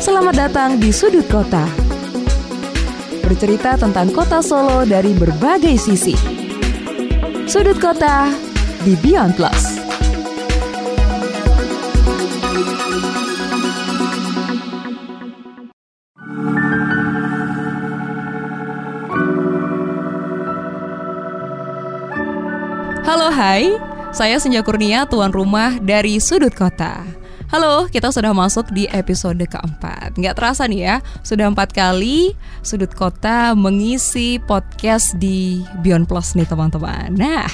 Selamat datang di Sudut Kota. Bercerita tentang kota Solo dari berbagai sisi. Sudut Kota di Beyond Plus. Halo hai, saya Senja Kurnia, tuan rumah dari Sudut Kota. Halo, kita sudah masuk di episode keempat. Nggak terasa nih ya, sudah empat kali Sudut Kota mengisi podcast di Beyond Plus nih teman-teman. Nah,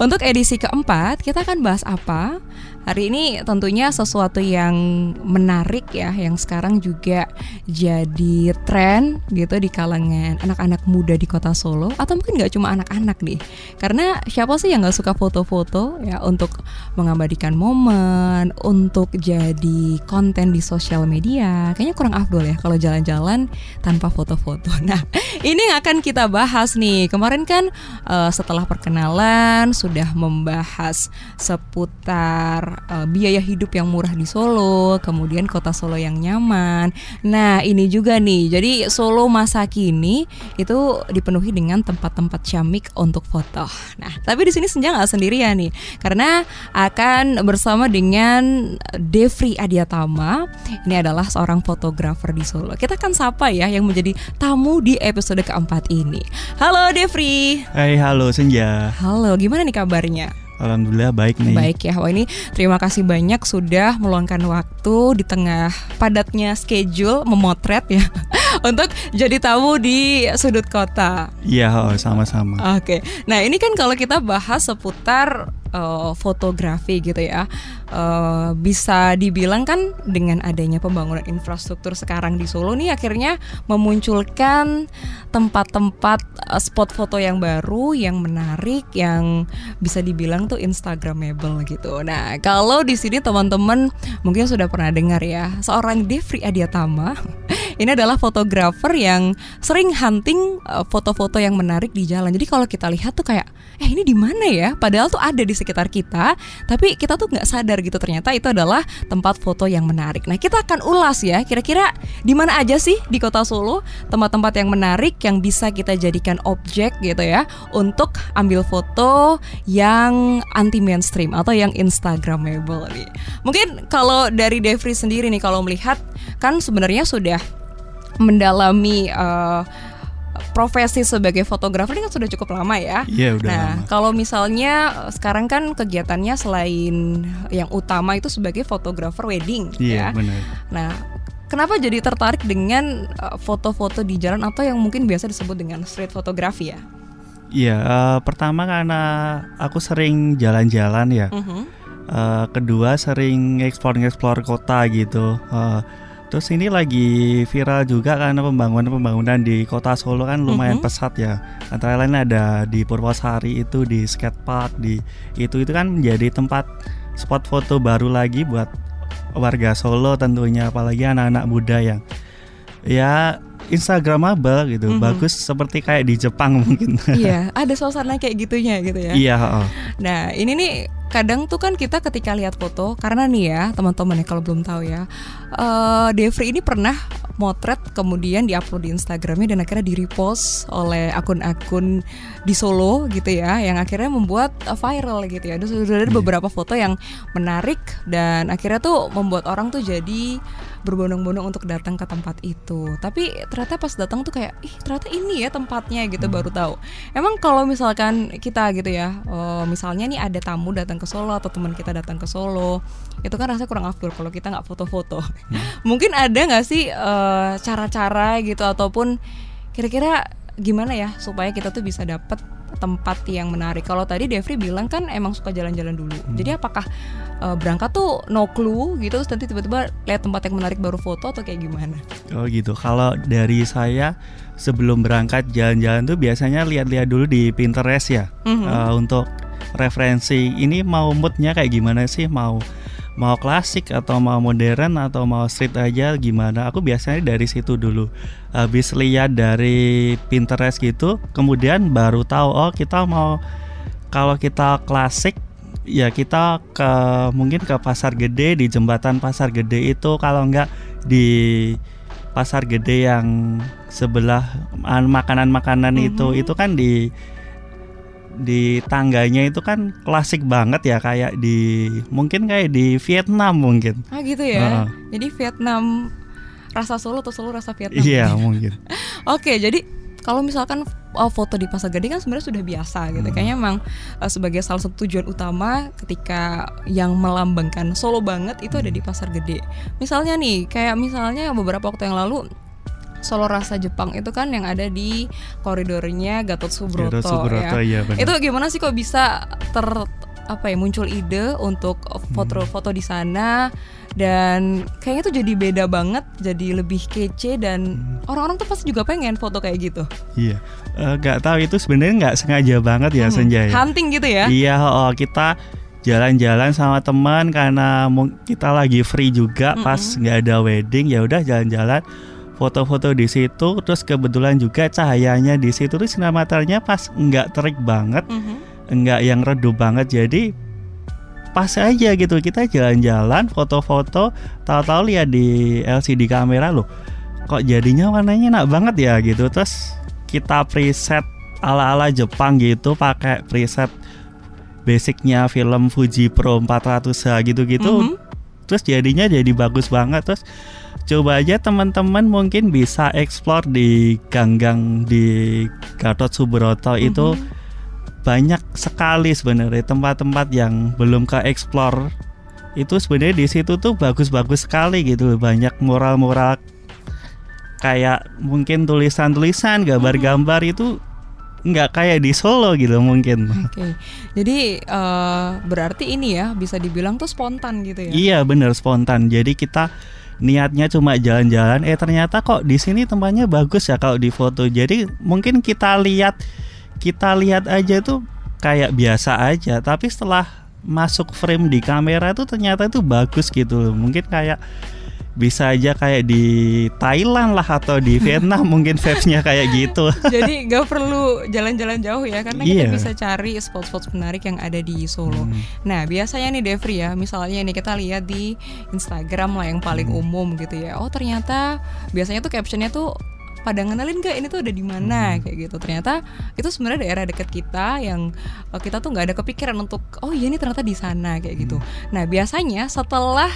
untuk edisi keempat kita akan bahas apa? Hari ini tentunya sesuatu yang menarik ya, yang sekarang juga jadi tren gitu di kalangan anak-anak muda di kota Solo atau mungkin nggak cuma anak-anak nih. Karena siapa sih yang nggak suka foto-foto ya untuk mengabadikan momen, untuk jadi konten di sosial media. Kayaknya kurang afdol ya kalau jalan-jalan tanpa foto-foto. Nah, ini yang akan kita bahas nih. Kemarin kan uh, setelah perkenalan sudah membahas seputar uh, biaya hidup yang murah di Solo, kemudian kota Solo yang nyaman. Nah, ini juga nih. Jadi Solo masa kini itu dipenuhi dengan tempat-tempat ciamik untuk foto. Nah, tapi di sini Senja nggak sendirian nih, karena akan bersama dengan Devri Adiatama. Ini adalah seorang fotografer di Solo. Kita akan sapa ya yang menjadi tamu di episode keempat ini. Halo Devri. Hai, halo Senja. Halo, gimana nih kabarnya? Alhamdulillah baik nih. Baik ya. Wah ini terima kasih banyak sudah meluangkan waktu di tengah padatnya schedule memotret ya untuk jadi tamu di sudut kota. Iya, oh, sama-sama. Oke. Nah, ini kan kalau kita bahas seputar uh, fotografi gitu ya. Uh, bisa dibilang kan dengan adanya pembangunan infrastruktur sekarang di Solo nih akhirnya memunculkan tempat-tempat uh, spot foto yang baru, yang menarik, yang bisa dibilang tuh instagramable gitu. Nah, kalau di sini teman-teman mungkin sudah pernah dengar ya, seorang Devri Adiatama ini adalah fotografer yang sering hunting foto-foto yang menarik di jalan. Jadi kalau kita lihat tuh kayak, eh ini di mana ya? Padahal tuh ada di sekitar kita, tapi kita tuh nggak sadar gitu ternyata itu adalah tempat foto yang menarik. Nah kita akan ulas ya, kira-kira di mana aja sih di kota Solo tempat-tempat yang menarik yang bisa kita jadikan objek gitu ya untuk ambil foto yang anti mainstream atau yang instagramable nih. Mungkin kalau dari Devri sendiri nih kalau melihat kan sebenarnya sudah mendalami uh, profesi sebagai fotografer ini kan sudah cukup lama ya. Iya udah. Nah lama. kalau misalnya sekarang kan kegiatannya selain yang utama itu sebagai fotografer wedding. Iya ya. benar. Nah kenapa jadi tertarik dengan foto-foto di jalan atau yang mungkin biasa disebut dengan street photography ya? Iya uh, pertama karena aku sering jalan-jalan ya. Uh -huh. uh, kedua sering explore-explore kota gitu. Uh, Terus ini lagi viral juga karena pembangunan-pembangunan di kota Solo kan lumayan mm -hmm. pesat ya. Antara lain ada di Purwosari itu di skatepark di itu itu kan menjadi tempat spot foto baru lagi buat warga Solo tentunya apalagi anak-anak muda yang ya Instagramable gitu, mm -hmm. bagus seperti kayak di Jepang mungkin. Iya, ada suasana kayak gitunya gitu ya. Iya. Oh. Nah ini nih kadang tuh kan kita ketika lihat foto karena nih ya teman-teman ya kalau belum tahu ya, uh, Devri ini pernah motret kemudian diupload di Instagramnya dan akhirnya di repost oleh akun-akun di Solo gitu ya, yang akhirnya membuat viral gitu ya. Sudah ada beberapa foto yang menarik dan akhirnya tuh membuat orang tuh jadi berbondong-bondong untuk datang ke tempat itu. Tapi ternyata pas datang tuh kayak, ih ternyata ini ya tempatnya gitu baru tahu. Emang kalau misalkan kita gitu ya, oh, misalnya nih ada tamu datang ke Solo atau teman kita datang ke Solo, itu kan rasanya kurang afdol kalau kita nggak foto-foto. Hmm. Mungkin ada nggak sih cara-cara uh, gitu ataupun kira-kira gimana ya supaya kita tuh bisa dapet tempat yang menarik. Kalau tadi Devri bilang kan emang suka jalan-jalan dulu. Hmm. Jadi apakah uh, berangkat tuh no clue gitu terus nanti tiba-tiba lihat tempat yang menarik baru foto atau kayak gimana? Oh gitu. Kalau dari saya sebelum berangkat jalan-jalan tuh biasanya lihat-lihat dulu di Pinterest ya mm-hmm. uh, untuk referensi. Ini mau moodnya kayak gimana sih? Mau mau klasik atau mau modern atau mau street aja gimana? Aku biasanya dari situ dulu. Habis lihat dari Pinterest gitu kemudian baru tahu oh kita mau kalau kita klasik ya kita ke mungkin ke pasar gede di jembatan pasar gede itu. Kalau enggak di pasar gede yang sebelah makanan-makanan mm -hmm. itu itu kan di di tangganya itu kan klasik banget ya kayak di mungkin kayak di Vietnam mungkin. Ah gitu ya. Uh. Jadi Vietnam rasa Solo atau Solo rasa Vietnam. Iya mungkin. Oke jadi kalau misalkan oh, foto di pasar gede kan sebenarnya sudah biasa gitu. Hmm. Kayaknya emang uh, sebagai salah satu tujuan utama ketika yang melambangkan Solo banget itu ada di hmm. pasar gede. Misalnya nih, kayak misalnya beberapa waktu yang lalu Solo Rasa Jepang itu kan yang ada di koridornya Gatot Subroto, Gatot Subroto ya. Iya, Itu gimana sih kok bisa ter apa ya muncul ide untuk foto-foto di sana dan kayaknya tuh jadi beda banget jadi lebih kece dan hmm. orang-orang tuh pasti juga pengen foto kayak gitu iya uh, nggak tahu itu sebenarnya nggak sengaja banget ya hmm. Senja ya hunting gitu ya iya oh, kita jalan-jalan sama teman karena kita lagi free juga -hmm. pas nggak ada wedding ya udah jalan-jalan foto-foto di situ terus kebetulan juga cahayanya di situ tuh sinar mataharinya pas nggak terik banget mm -hmm. nggak yang redup banget jadi pas aja gitu kita jalan-jalan foto-foto tahu-tahu lihat di LCD kamera loh kok jadinya warnanya enak banget ya gitu terus kita preset ala-ala Jepang gitu pakai preset basicnya film Fuji Pro 400 gitu-gitu mm -hmm. terus jadinya jadi bagus banget terus coba aja teman-teman mungkin bisa explore di gang-gang di Gatot Subroto mm -hmm. itu banyak sekali sebenarnya tempat-tempat yang belum ke explore itu sebenarnya di situ tuh bagus-bagus sekali gitu banyak mural-mural kayak mungkin tulisan-tulisan gambar-gambar itu nggak kayak di Solo gitu mungkin. Oke, okay. jadi uh, berarti ini ya bisa dibilang tuh spontan gitu ya? Iya bener spontan. Jadi kita niatnya cuma jalan-jalan, eh ternyata kok di sini tempatnya bagus ya kalau di foto. Jadi mungkin kita lihat kita lihat aja tuh kayak biasa aja. Tapi setelah masuk frame di kamera itu ternyata itu bagus gitu loh. Mungkin kayak bisa aja kayak di Thailand lah atau di Vietnam mungkin vibesnya kayak gitu. Jadi nggak perlu jalan-jalan jauh ya karena yeah. kita bisa cari spot-spot menarik yang ada di Solo. Hmm. Nah biasanya nih Devri ya, misalnya nih kita lihat di Instagram lah yang paling hmm. umum gitu ya. Oh ternyata biasanya tuh captionnya tuh pada ngenalin gak ini tuh ada di mana hmm. kayak gitu ternyata itu sebenarnya daerah dekat kita yang uh, kita tuh nggak ada kepikiran untuk oh iya ini ternyata di sana kayak gitu hmm. nah biasanya setelah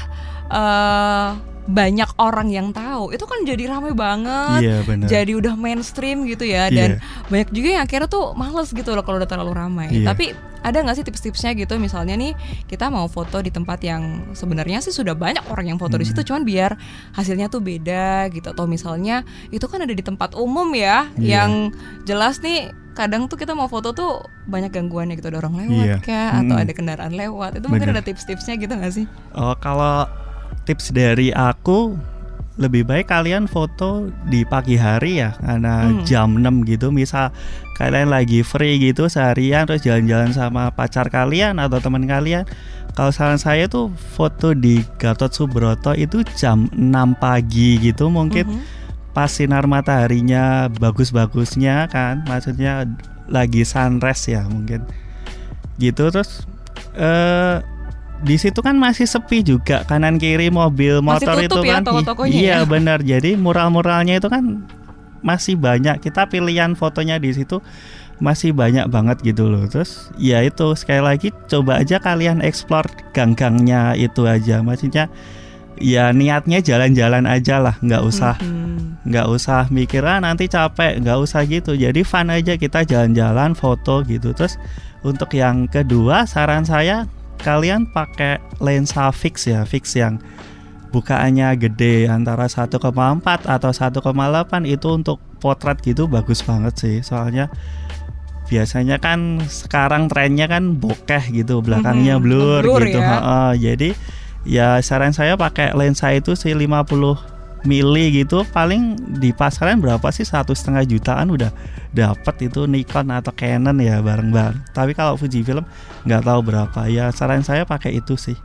uh, banyak orang yang tahu itu kan jadi ramai banget yeah, bener. jadi udah mainstream gitu ya dan yeah. banyak juga yang akhirnya tuh males gitu loh kalau udah terlalu ramai yeah. tapi ada nggak sih tips-tipsnya gitu misalnya nih kita mau foto di tempat yang sebenarnya sih sudah banyak orang yang foto hmm. di situ cuman biar hasilnya tuh beda gitu atau misalnya itu kan ada di tempat umum ya yeah. yang jelas nih kadang tuh kita mau foto tuh banyak gangguannya gitu ada orang lewat yeah. kah atau hmm. ada kendaraan lewat itu mungkin ada tips-tipsnya gitu nggak sih? Oh kalau tips dari aku lebih baik kalian foto di pagi hari ya karena hmm. jam 6 gitu misal kalian lagi free gitu seharian terus jalan-jalan sama pacar kalian atau teman kalian kalau saran saya tuh foto di Gatot Subroto itu jam 6 pagi gitu mungkin -hmm. pas sinar mataharinya bagus-bagusnya kan maksudnya lagi sunrise ya mungkin gitu terus eh uh, di situ kan masih sepi juga kanan kiri mobil motor itu ya, kan. toko iya ya? benar. Jadi mural-muralnya itu kan masih banyak. Kita pilihan fotonya di situ masih banyak banget gitu loh. Terus ya itu sekali lagi coba aja kalian explore gang-gangnya itu aja. Maksudnya ya niatnya jalan-jalan aja lah. Nggak usah mm-hmm. nggak mm -hmm. usah mikir ah nanti capek. Nggak usah gitu. Jadi fun aja kita jalan-jalan foto gitu. Terus untuk yang kedua saran saya kalian pakai lensa fix ya, fix yang bukaannya gede antara 1,4 atau 1,8 itu untuk potret gitu bagus banget sih. Soalnya biasanya kan sekarang trennya kan bokeh gitu, belakangnya blur, blur gitu. Ya. Uh, jadi ya saran saya pakai lensa itu sih 50 mili gitu paling di pasaran berapa sih? Satu setengah jutaan udah dapat itu Nikon atau Canon ya bareng-bareng. Tapi kalau Fujifilm nggak tahu berapa. Ya saran saya pakai itu sih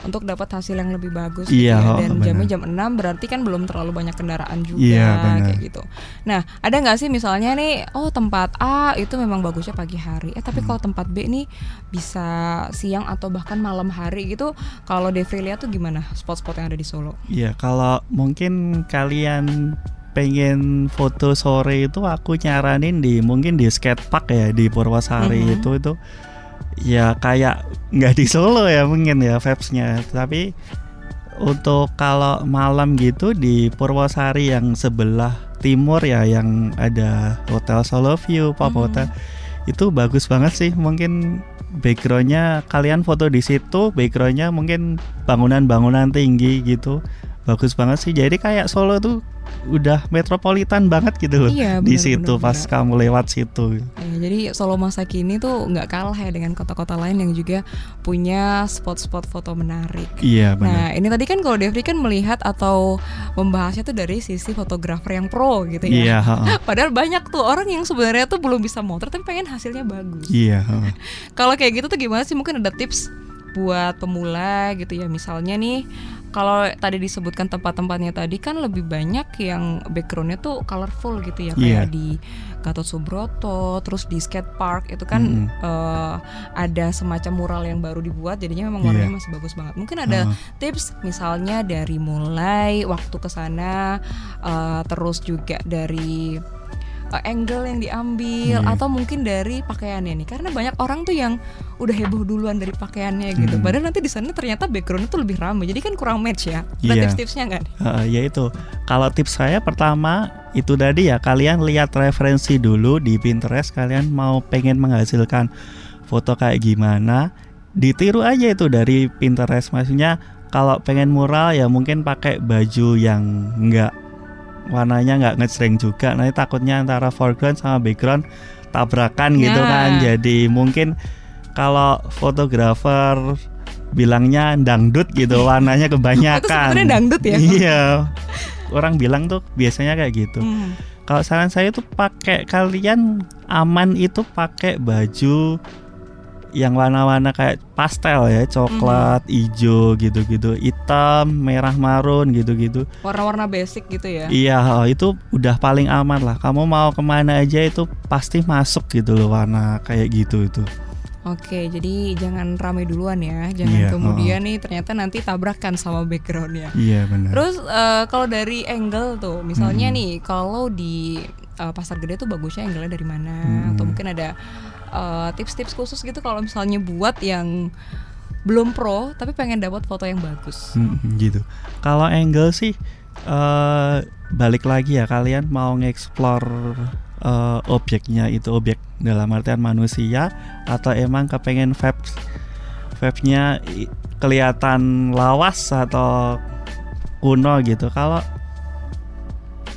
untuk dapat hasil yang lebih bagus Iya, gitu ya. dan benar. jamnya jam 6 berarti kan belum terlalu banyak kendaraan juga Iya, kayak gitu. Nah, ada nggak sih misalnya nih oh tempat A itu memang bagusnya pagi hari. Eh Hmm. tapi kalau tempat B nih bisa siang atau bahkan malam hari gitu. Kalau Devri lihat tuh gimana spot-spot yang ada di Solo? Iya, kalau mungkin kalian pengen foto sore itu aku nyaranin di mungkin di skatepark ya di Purwosari Mhm. itu itu ya kayak nggak di Solo ya mungkin ya vibes-nya. Tapi untuk kalau malam gitu di Purwosari yang sebelah timur ya yang ada Hotel Solo View, Pop Mhm. Hotel itu bagus banget sih. Mungkin backgroundnya kalian foto di situ backgroundnya mungkin bangunan-bangunan tinggi gitu bagus banget sih jadi kayak Solo tuh udah metropolitan banget gitu loh Iya, di benar, situ benar, pas kamu lewat situ Ya, jadi Solo masa kini tuh nggak kalah ya dengan kota-kota lain yang juga punya spot-spot foto menarik. iya Nah, benar ini tadi kan kalau Devri kan melihat atau membahasnya tuh dari sisi fotografer yang pro gitu ya. iya. Padahal banyak tuh orang yang sebenarnya tuh belum bisa motret tapi pengen hasilnya bagus. iya. Kalau kayak gitu tuh gimana sih? Mungkin ada tips buat pemula gitu ya. Misalnya nih, kalau tadi disebutkan tempat-tempatnya tadi kan lebih banyak yang backgroundnya tuh colorful gitu ya, kayak Iya. di Gatot Subroto, terus di skate park itu kan Mm-mm. eh, ada semacam mural yang baru dibuat, jadinya memang Iya. warnanya masih bagus banget. Mungkin ada Heeh. tips misalnya dari mulai waktu ke sana, eh, terus juga dari eh, angle yang diambil Iya. atau mungkin dari pakaiannya nih karena banyak orang tuh yang udah heboh duluan dari pakaiannya gitu Hmm. padahal nanti di sana ternyata backgroundnya tuh lebih ramai jadi kan kurang match ya ada Iya. tips-tipsnya nggak nih? Heeh, ya itu kalau tips saya pertama itu tadi ya kalian lihat referensi dulu di Pinterest kalian mau pengen menghasilkan foto kayak gimana ditiru aja itu dari Pinterest maksudnya kalau pengen mural ya mungkin pakai baju yang enggak warnanya nggak ngejreng juga nanti takutnya antara foreground sama background tabrakan gitu Nah. kan jadi mungkin kalau fotografer bilangnya dangdut gitu warnanya kebanyakan Itu sebenarnya dangdut ya? iya orang bilang tuh biasanya kayak gitu Hmm. kalau saran saya tuh pakai kalian aman itu pakai baju yang warna-warna kayak pastel ya coklat Mhm. hijau gitu-gitu hitam merah marun gitu-gitu warna-warna basic gitu ya iya oh, itu udah paling aman lah kamu mau ke mana aja itu pasti masuk gitu loh warna kayak gitu itu Oke, jadi jangan ramai duluan ya, jangan Iya, kemudian nih ternyata nanti tabrakan sama backgroundnya. iya benar Terus eh, kalau dari angle tuh, misalnya Hmm. nih kalau di eh, pasar gede tuh bagusnya angle-nya dari mana? Hmm. Atau mungkin ada eh, tips-tips khusus gitu kalau misalnya buat yang belum pro tapi pengen dapat foto yang bagus. Hmm, gitu. Kalau angle sih eh balik lagi ya kalian mau ngeksplor eh, objeknya itu objek dalam artian manusia atau emang kepengen vibes vibesnya i- kelihatan lawas atau kuno gitu. Kalau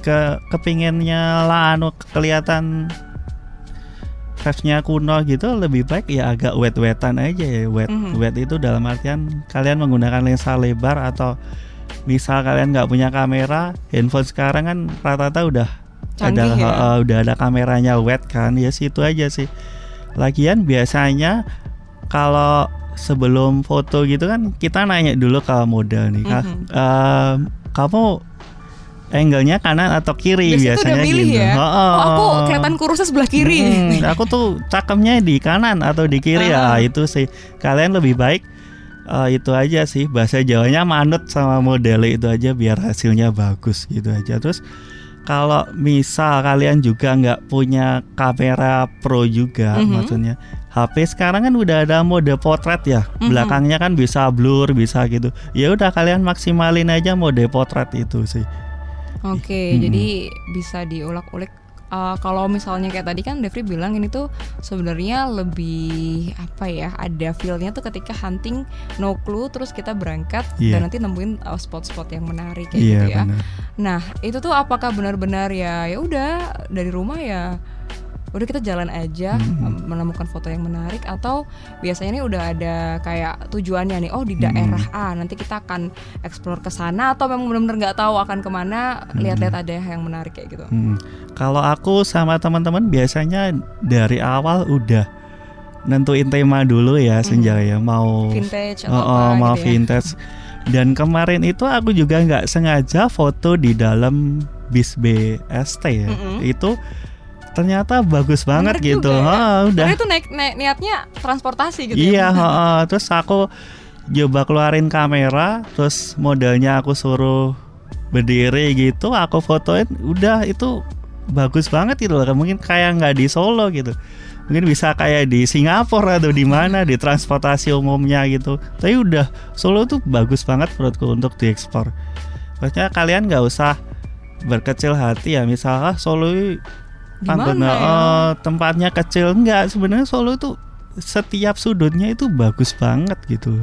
ke kepinginnya lah anu kelihatan vibesnya kuno gitu lebih baik ya agak wet-wetan aja ya wet Mhm. wet itu dalam artian kalian menggunakan lensa lebar atau misal kalian nggak punya kamera handphone sekarang kan rata-rata udah Canggih ada ya. uh, udah ada kameranya wet kan ya situ aja sih lagian biasanya kalau sebelum foto gitu kan kita nanya dulu ke model nih Kak, Mhm. "Ehm, kamu angle-nya kanan atau kiri Biasanya biasanya udah milih gitu. ya. Heeh. Oh, aku kelihatan kurusnya sebelah kiri. Hmm, aku tuh cakemnya di kanan atau di kiri Ah. ya itu sih kalian lebih baik eh, itu aja sih bahasa Jawanya manut sama model itu aja biar hasilnya bagus gitu aja terus kalau misal kalian juga nggak punya kamera pro juga Mhm. maksudnya HP sekarang kan udah ada mode potret ya Mhm. belakangnya kan bisa blur bisa gitu ya udah kalian maksimalin aja mode potret itu sih Oke, Mm-mm. jadi bisa diulak-ulik. Uh, kalau misalnya kayak tadi kan Devri bilang ini tuh sebenarnya lebih apa ya? Ada feelnya tuh ketika hunting no clue, terus kita berangkat Iya. dan nanti nemuin uh, spot-spot yang menarik kayak iya gitu ya. benar Nah itu tuh apakah benar-benar ya? Ya udah dari rumah ya udah kita jalan aja um, menemukan foto yang menarik atau biasanya nih udah ada kayak tujuannya nih oh di Mhm. daerah A nanti kita akan explore ke sana atau memang benar-benar nggak tahu akan ke mana Mhm. lihat-lihat ada yang menarik kayak gitu Hmm. Kalau aku sama teman-teman biasanya dari awal udah nentuin tema dulu ya senja ya mau vintage atau oh, oh, apa mau gitu ya. vintage. Dan kemarin itu aku juga nggak sengaja foto di dalam bis BST ya. Mm-mm. Itu ternyata bagus banget Menarik gitu. juga ya. Oh, udah. Karena itu naik, naik niatnya transportasi gitu Iya, ya. heeh. terus aku coba keluarin kamera, terus modelnya aku suruh berdiri gitu, aku fotoin, udah itu bagus banget gitu loh. Mungkin kayak nggak di Solo gitu. Mungkin bisa kayak di Singapura atau di mana di transportasi umumnya gitu. Tapi udah Solo tuh bagus banget menurutku untuk diekspor. Maksudnya kalian nggak usah berkecil hati ya misalnya Solo Gimana Panggung, ya? oh, tempatnya kecil enggak sebenarnya Solo itu setiap sudutnya itu bagus banget gitu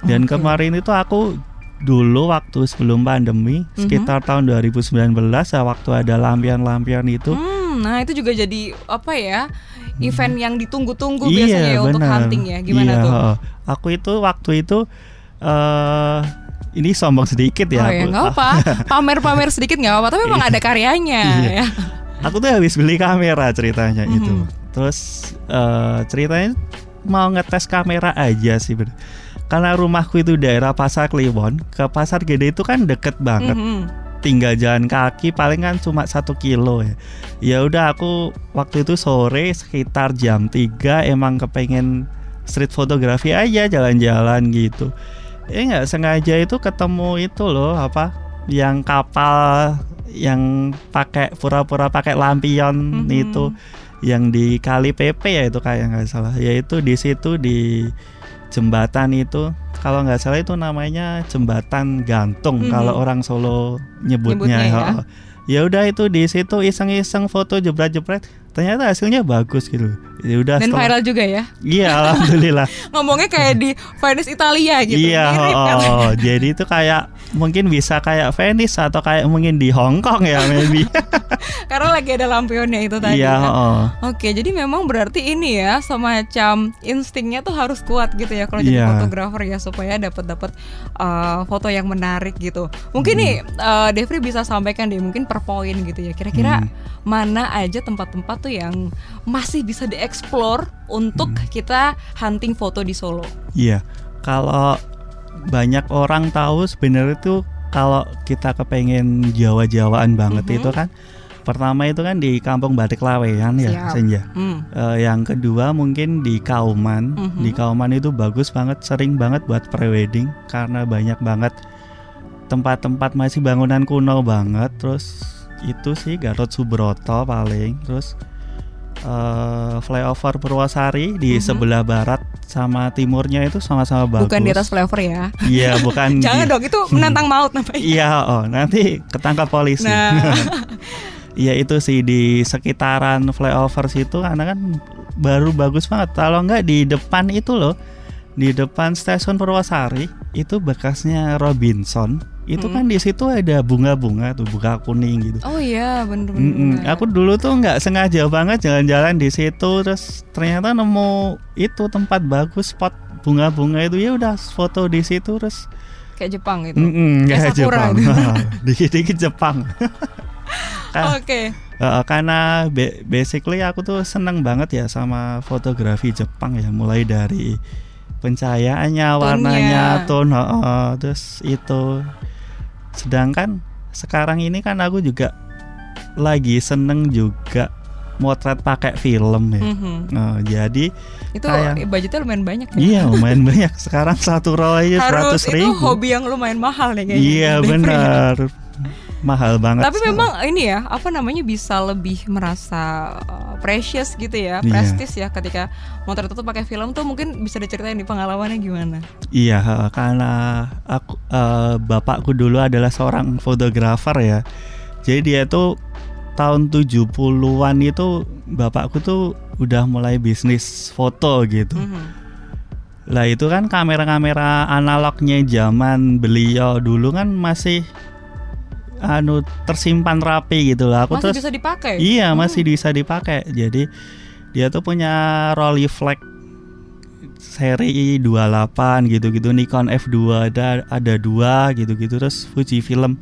dan Oke. kemarin itu aku dulu waktu sebelum pandemi Mhm. sekitar tahun 2019 ya waktu ada lampion-lampion itu Hmm, nah itu juga jadi apa ya event yang ditunggu-tunggu Iya, biasanya ya untuk hunting ya. Gimana Iya, tuh? aku itu waktu itu eh ini sombong sedikit ya oh ya aku. nggak apa, pamer-pamer sedikit nggak apa, tapi memang ada karyanya Iya. ya. Aku tuh habis beli kamera ceritanya Mhm. itu terus eh, ceritanya mau ngetes kamera aja sih bener. karena rumahku itu daerah pasar Kliwon ke pasar gede itu kan deket banget Mhm. tinggal jalan kaki paling kan cuma satu kilo ya ya udah aku waktu itu sore sekitar jam 3 emang kepengen street fotografi aja jalan-jalan gitu eh nggak sengaja itu ketemu itu loh apa yang kapal yang pakai pura-pura pakai lampion Mhm. itu yang di kali PP ya itu kayak nggak salah yaitu di situ di jembatan itu kalau nggak salah itu namanya jembatan gantung Mhm. kalau orang Solo nyebutnya, Nyebutnya ya. Ya udah itu di situ iseng-iseng foto jebret-jebret ternyata hasilnya bagus gitu ya udah Dan setelah- viral juga ya. iya alhamdulillah Ngomongnya kayak di Venice Italia gitu. iya Mirip oh, oh. jadi itu kayak mungkin bisa kayak Venice atau kayak mungkin di Hong Kong ya maybe Karena lagi ada lampionnya itu tadi. iya kan? oh. Oke, jadi memang berarti ini ya semacam instingnya tuh harus kuat gitu ya kalau jadi Iya. fotografer ya supaya dapat dapat uh, foto yang menarik gitu. Mungkin Hmm. nih uh, Devri bisa sampaikan deh mungkin per poin gitu ya. Kira-kira Hmm. mana aja tempat-tempat tuh yang masih bisa dieksplor untuk Hmm. kita hunting foto di Solo. Iya, kalau banyak orang tahu sebenarnya itu kalau kita kepengen Jawa-Jawaan banget Mhm. itu kan pertama itu kan di Kampung Batik Lawean ya Siap. Senja. Hmm. Eh, yang kedua mungkin di Kauman. Mhm. Di Kauman itu bagus banget, sering banget buat prewedding karena banyak banget tempat-tempat masih bangunan kuno banget. Terus itu sih Gatot Subroto paling. Terus eh, flyover Purwosari di Mhm. sebelah barat sama timurnya itu sama-sama bagus. Bukan di atas flavor ya. Iya, bukan. Jangan di- dong itu menantang maut namanya. Iya, oh nanti ketangkap polisi. Nah. Iya itu sih di sekitaran flyover situ karena kan baru bagus banget. Kalau nggak di depan itu loh, di depan stasiun Purwosari itu bekasnya Robinson. Itu Mm. kan di situ ada bunga-bunga tuh bunga kuning gitu. Oh iya, bener bener. Aku dulu tuh nggak sengaja banget jalan-jalan di situ terus ternyata nemu itu tempat bagus spot bunga-bunga itu ya udah foto di situ terus kayak Jepang gitu. Mm-mm, Kayak kayak Sakura Jepang. gitu. Dikit-dikit Jepang. Oke. Uh, karena ba- basically aku tuh seneng banget ya sama fotografi Jepang ya mulai dari pencahayaannya, warnanya, tone, uh, uh, terus itu. Sedangkan sekarang ini kan aku juga lagi seneng juga motret pakai film ya. Mhm. Uh, jadi Itu Kayak- budgetnya lumayan banyak ya. iya lumayan banyak sekarang satu roll aja seratus itu ribu. hobi yang lumayan mahal nih kayaknya. Iya benar mahal banget. Tapi sekarang. memang ini ya, apa namanya bisa lebih merasa uh, precious gitu ya, Iya. prestis ya ketika motor itu pakai film tuh mungkin bisa diceritain di pengalamannya gimana? Iya, karena aku eh, bapakku dulu adalah seorang fotografer ya. Jadi dia tuh tahun 70-an itu bapakku tuh udah mulai bisnis foto gitu. Mhm. Lah itu kan kamera-kamera analognya zaman beliau dulu kan masih anu tersimpan rapi gitu lah. Aku Masih terus bisa dipakai? Iya, Hmm. masih bisa dipakai. Jadi dia tuh punya Rolleiflex seri 28 gitu-gitu Nikon F2 ada ada dua gitu-gitu terus Fujifilm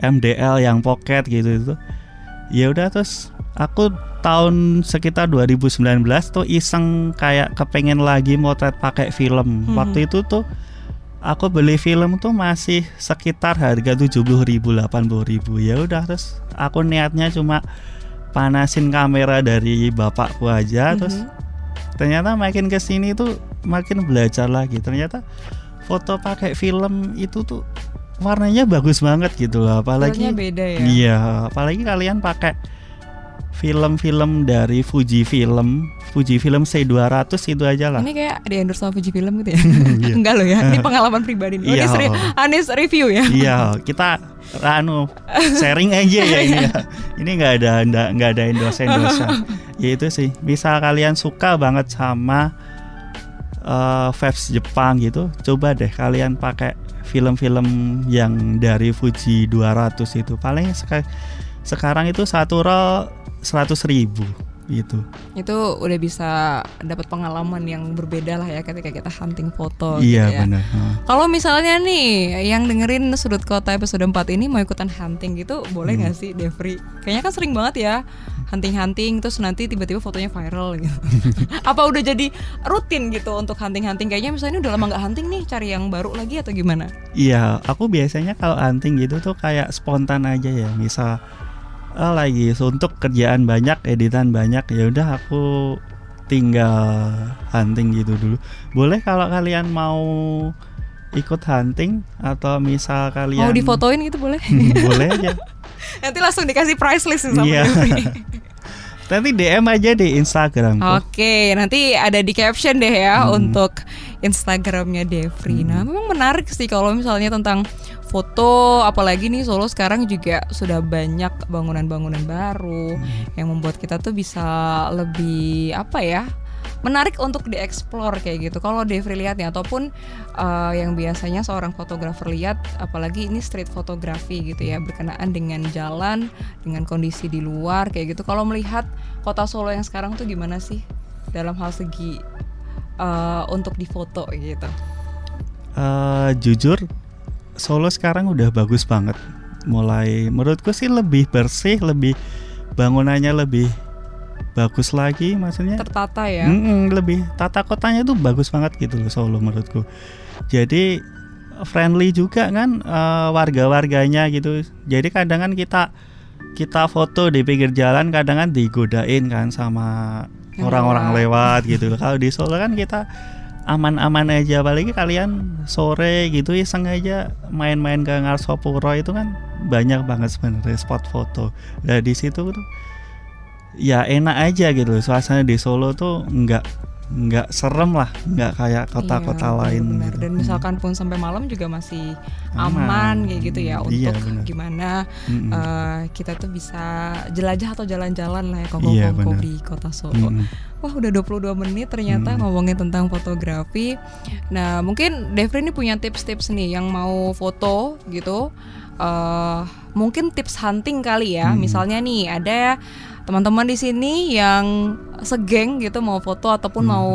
MDL yang pocket gitu itu. Ya udah terus aku tahun sekitar 2019 tuh iseng kayak kepengen lagi motret pakai film. Hmm. Waktu itu tuh aku beli film tuh masih sekitar harga 70 ribu 80 ribu ya udah terus aku niatnya cuma panasin kamera dari bapakku aja terus Mhm. ternyata makin ke sini tuh makin belajar lagi ternyata foto pakai film itu tuh warnanya bagus banget gitu loh apalagi beda ya. iya apalagi kalian pakai film-film dari Fuji Film Fuji Film C200 itu aja lah Ini kayak di endorse sama Fuji Film gitu ya? Iya. Enggak loh ya, ini pengalaman pribadi nih. Oh, Iya. ini seri- Anis review ya. iya kita anu sharing aja ya ini ya. ini nggak ada nggak nggak ada endorse endorse ya itu sih misal kalian suka banget sama eh vibes Jepang gitu coba deh kalian pakai film-film yang dari Fuji 200 itu paling seka- sekarang itu satu roll 100 ribu gitu Itu udah bisa dapat pengalaman yang berbeda lah ya ketika kita hunting foto iya gitu ya. benar. Kalau misalnya nih yang dengerin sudut kota episode 4 ini mau ikutan hunting gitu boleh Hmm. nggak sih Devri? Kayaknya kan sering banget ya hunting-hunting terus nanti tiba-tiba fotonya viral gitu. Apa udah jadi rutin gitu untuk hunting-hunting? Kayaknya misalnya udah lama nggak hunting nih cari yang baru lagi atau gimana? Iya, aku biasanya kalau hunting gitu tuh kayak spontan aja ya. Misal eh, lagi suntuk kerjaan banyak, editan banyak, ya udah aku tinggal hunting gitu dulu. Boleh kalau kalian mau ikut hunting atau misal kalian Mau difotoin gitu boleh? boleh aja. nanti langsung dikasih price list sama Iya. Devri. Nanti DM aja di Instagram. Oke, nanti ada di caption deh ya Hmm. untuk Instagramnya Devri. Nah, memang menarik sih kalau misalnya tentang foto, apalagi nih Solo sekarang juga sudah banyak bangunan-bangunan baru yang membuat kita tuh bisa lebih apa ya? menarik untuk dieksplor kayak gitu. Kalau Devri lihat ataupun uh, yang biasanya seorang fotografer lihat, apalagi ini street fotografi gitu ya, berkenaan dengan jalan, dengan kondisi di luar kayak gitu. Kalau melihat kota Solo yang sekarang tuh gimana sih dalam hal segi uh, untuk difoto gitu? Eh, jujur Solo sekarang udah bagus banget. Mulai menurutku sih lebih bersih, lebih bangunannya lebih bagus lagi maksudnya. Tertata ya. Mm-mm, lebih tata kotanya tuh bagus banget gitu loh Solo menurutku. Jadi friendly juga kan eh, warga-warganya gitu. Jadi kadang kan kita kita foto di pinggir jalan kadang kan digodain kan sama orang-orang lewat gitu. Kalau di Solo kan kita aman-aman aja apalagi kalian sore gitu iseng aja main-main ke Ngarsopuro itu kan banyak banget sebenarnya spot foto. Nah di situ tuh ya enak aja gitu suasana di Solo tuh nggak nggak serem lah nggak kayak kota-kota Iya, lain benar. gitu. Dan Hmm. misalkan pun sampai malam juga masih Aman. aman, kayak gitu ya Iya, untuk benar. gimana Mm-mm. eh, kita tuh bisa jelajah atau jalan-jalan lah ya Iya, kongko-kongko benar. di kota Solo. Mm-mm. Wah udah 22 menit ternyata Hmm. ngomongin tentang fotografi. Nah mungkin Devri ini punya tips-tips nih yang mau foto gitu. eh mungkin tips hunting kali ya. Hmm. Misalnya nih ada teman-teman di sini yang segeng gitu mau foto ataupun Hmm. mau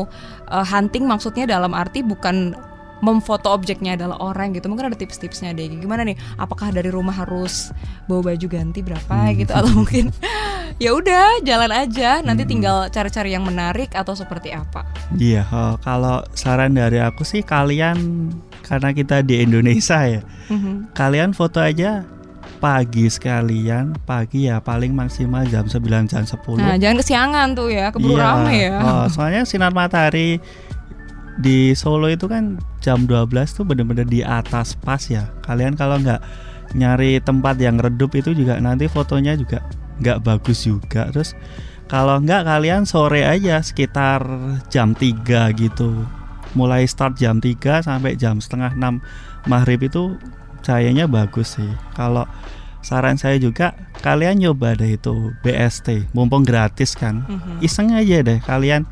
eh, hunting maksudnya dalam arti bukan memfoto objeknya adalah orang gitu mungkin ada tips-tipsnya deh gimana nih apakah dari rumah harus bawa baju ganti berapa Hmm. gitu atau mungkin ya udah jalan aja nanti Hmm. tinggal cari-cari yang menarik atau seperti apa Iya, oh, kalau saran dari aku sih kalian karena kita di Indonesia ya, Mhm. kalian foto aja pagi sekalian, pagi ya paling maksimal jam 9 jam 10. nah jangan kesiangan tuh ya keburu Iya, rame ya oh, soalnya sinar matahari di Solo itu kan jam 12 tuh bener-bener di atas pas ya. Kalian kalau nggak nyari tempat yang redup itu juga nanti fotonya juga nggak bagus juga. Terus kalau nggak kalian sore aja sekitar jam 3 gitu. Mulai start jam 3 sampai jam setengah 6 maghrib itu cahayanya bagus sih. Kalau saran saya juga kalian nyoba deh itu BST, mumpung gratis kan Mhm. iseng aja deh kalian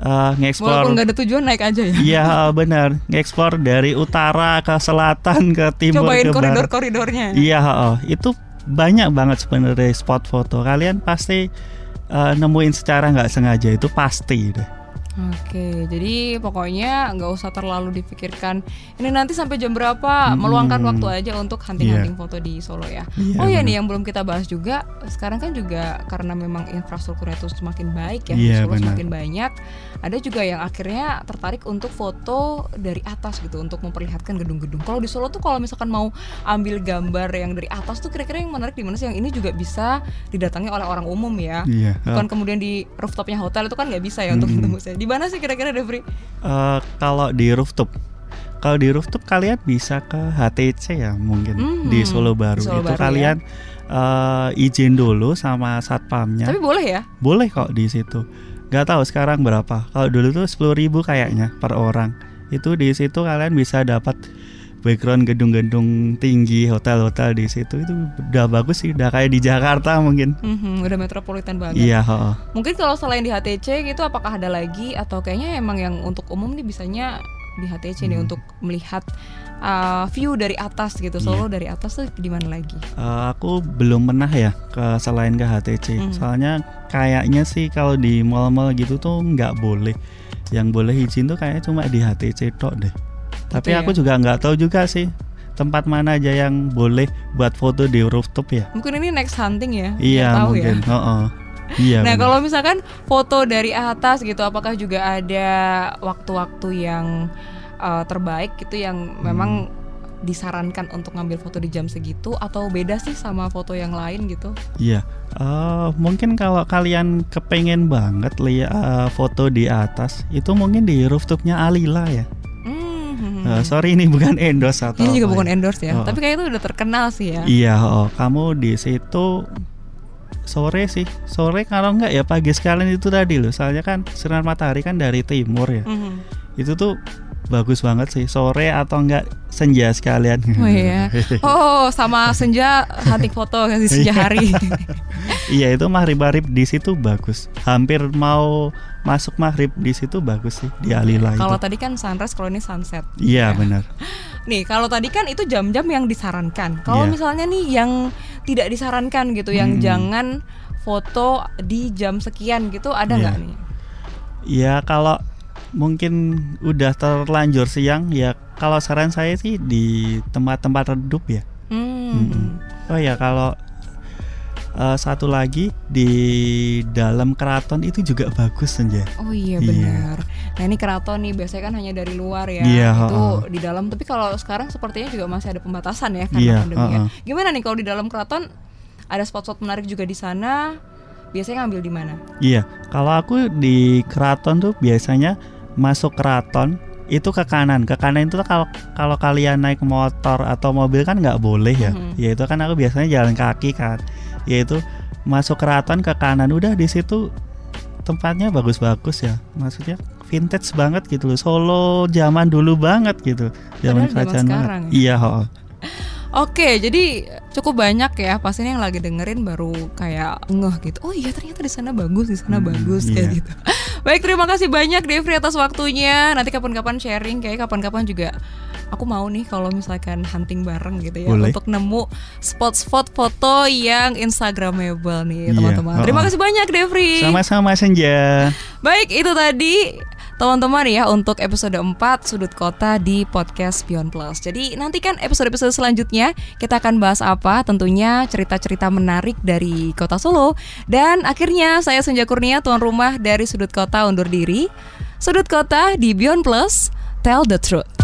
uh, walaupun ngeksplor nggak ada tujuan naik aja ya Iya benar ngeksplor dari utara ke selatan ke timur cobain ke barat koridor-koridornya Iya oh, itu banyak banget sebenarnya spot foto. Kalian pasti uh, nemuin secara nggak sengaja itu pasti deh Oke, jadi pokoknya nggak usah terlalu dipikirkan ini nanti sampai jam berapa, meluangkan waktu aja untuk hunting-hunting Iya. foto di Solo ya. Iya, oh ya nih yang belum kita bahas juga, sekarang kan juga karena memang infrastrukturnya itu semakin baik ya, Iya, Solo benar. semakin banyak, ada juga yang akhirnya tertarik untuk foto dari atas gitu, untuk memperlihatkan gedung-gedung. Kalau di Solo tuh kalau misalkan mau ambil gambar yang dari atas tuh kira-kira yang menarik di mana sih? Yang ini juga bisa didatangi oleh orang umum ya. Iya. Bukan kemudian di rooftopnya hotel itu kan nggak bisa ya untuk Mm-mm. tembus ya. Di mana sih kira-kira Devri? Eh, kalau di rooftop, kalau di rooftop kalian bisa ke HTC ya mungkin Mhm. di Solo Baru Di Solo itu Baru, kalian eh, izin dulu sama satpamnya. Tapi boleh ya? Boleh kok di situ. Gak tahu sekarang berapa. Kalau dulu tuh 10.000 ribu kayaknya per orang. Itu di situ kalian bisa dapat background gedung-gedung tinggi, hotel-hotel di situ itu udah bagus sih, udah kayak di Jakarta mungkin. Mhm, udah metropolitan banget. Iya, heeh. Mungkin kalau selain di HTC gitu, apakah ada lagi atau kayaknya emang yang untuk umum nih bisanya di HTC nih Hmm. untuk melihat uh, view dari atas gitu, Iya. Solo dari atas tuh di mana lagi? Eh, aku belum pernah ya ke selain ke HTC. Hmm. Soalnya kayaknya sih kalau di mall-mall gitu tuh nggak boleh. Yang boleh izin tuh kayaknya cuma di HTC tok deh. Tapi ya? aku juga nggak tahu juga sih tempat mana aja yang boleh buat foto di rooftop ya. Mungkin ini next hunting ya? Iya tahu mungkin. ya. Heeh. Iya. Nah, kalau misalkan foto dari atas gitu, apakah juga ada waktu-waktu yang uh, terbaik gitu yang memang Hmm. disarankan untuk ngambil foto di jam segitu atau beda sih sama foto yang lain gitu? Iya, eh, mungkin kalau kalian kepengen banget lihat eh, foto di atas, itu mungkin di rooftopnya Alila ya. Hmm. Eh, sorry ini bukan endorse atau Ini juga apa bukan ya. endorse ya, Oh. tapi kayak itu udah terkenal sih ya. Iya, oh, kamu di situ sore sih, sore kalau enggak ya pagi sekalian itu tadi loh. Soalnya kan sinar matahari kan dari timur ya. Mhm. Itu tuh bagus banget sih sore atau enggak senja sekalian. Oh iya. Oh, sama senja hunting foto di senja hari. Iya itu maghrib-maghrib di situ bagus. Hampir mau masuk maghrib di situ bagus sih di Alila kalau tadi kan sunrise, kalau ini sunset. Iya Ya. benar. Nih, kalau tadi kan itu jam-jam yang disarankan. Kalau Iya. misalnya nih yang tidak disarankan gitu, yang Hmm. jangan foto di jam sekian gitu, ada Iya. nggak nih? Ya kalau mungkin udah terlanjur siang ya kalau saran saya sih di tempat-tempat redup ya. Hmm. Mm-mm. Oh ya kalau eh, satu lagi di dalam keraton itu juga bagus senja. Oh iya Iya. benar. Nah ini keraton nih biasanya kan hanya dari luar ya. Iya, itu heeh. di dalam. Tapi kalau sekarang sepertinya juga masih ada pembatasan ya karena Iya, pandemi. ya. heeh. Gimana nih kalau di dalam keraton ada spot-spot menarik juga di sana? Biasanya ngambil di mana? Iya, kalau aku di keraton tuh biasanya masuk keraton itu ke kanan. Ke kanan itu kalau kalau kalian naik motor atau mobil kan nggak boleh ya. Mhm. Ya itu kan aku biasanya jalan kaki kan. Yaitu masuk keraton ke kanan udah di situ tempatnya bagus-bagus ya. Maksudnya vintage banget gitu loh. Solo zaman dulu banget gitu. Zaman kerajaan banget. ya. Iya, ho. Oke, jadi cukup banyak ya. Pasti yang lagi dengerin baru kayak ngeh gitu. Oh iya ternyata di sana bagus, di sana Hmm, bagus kayak iya. gitu. Baik, terima kasih banyak Devri atas waktunya. Nanti kapan-kapan sharing, kayak kapan-kapan juga aku mau nih kalau misalkan hunting bareng gitu ya Boleh. untuk nemu spot-spot foto yang instagramable nih Iya, teman-teman. Terima oh. kasih banyak Devri. Sama-sama Senja. Baik, itu tadi teman-teman ya untuk episode 4 Sudut Kota di podcast Beyond Plus. Jadi nantikan episode-episode selanjutnya kita akan bahas apa? Tentunya cerita-cerita menarik dari Kota Solo. Dan akhirnya saya Senja Kurnia tuan rumah dari Sudut Kota undur diri. Sudut Kota di Beyond Plus, tell the truth.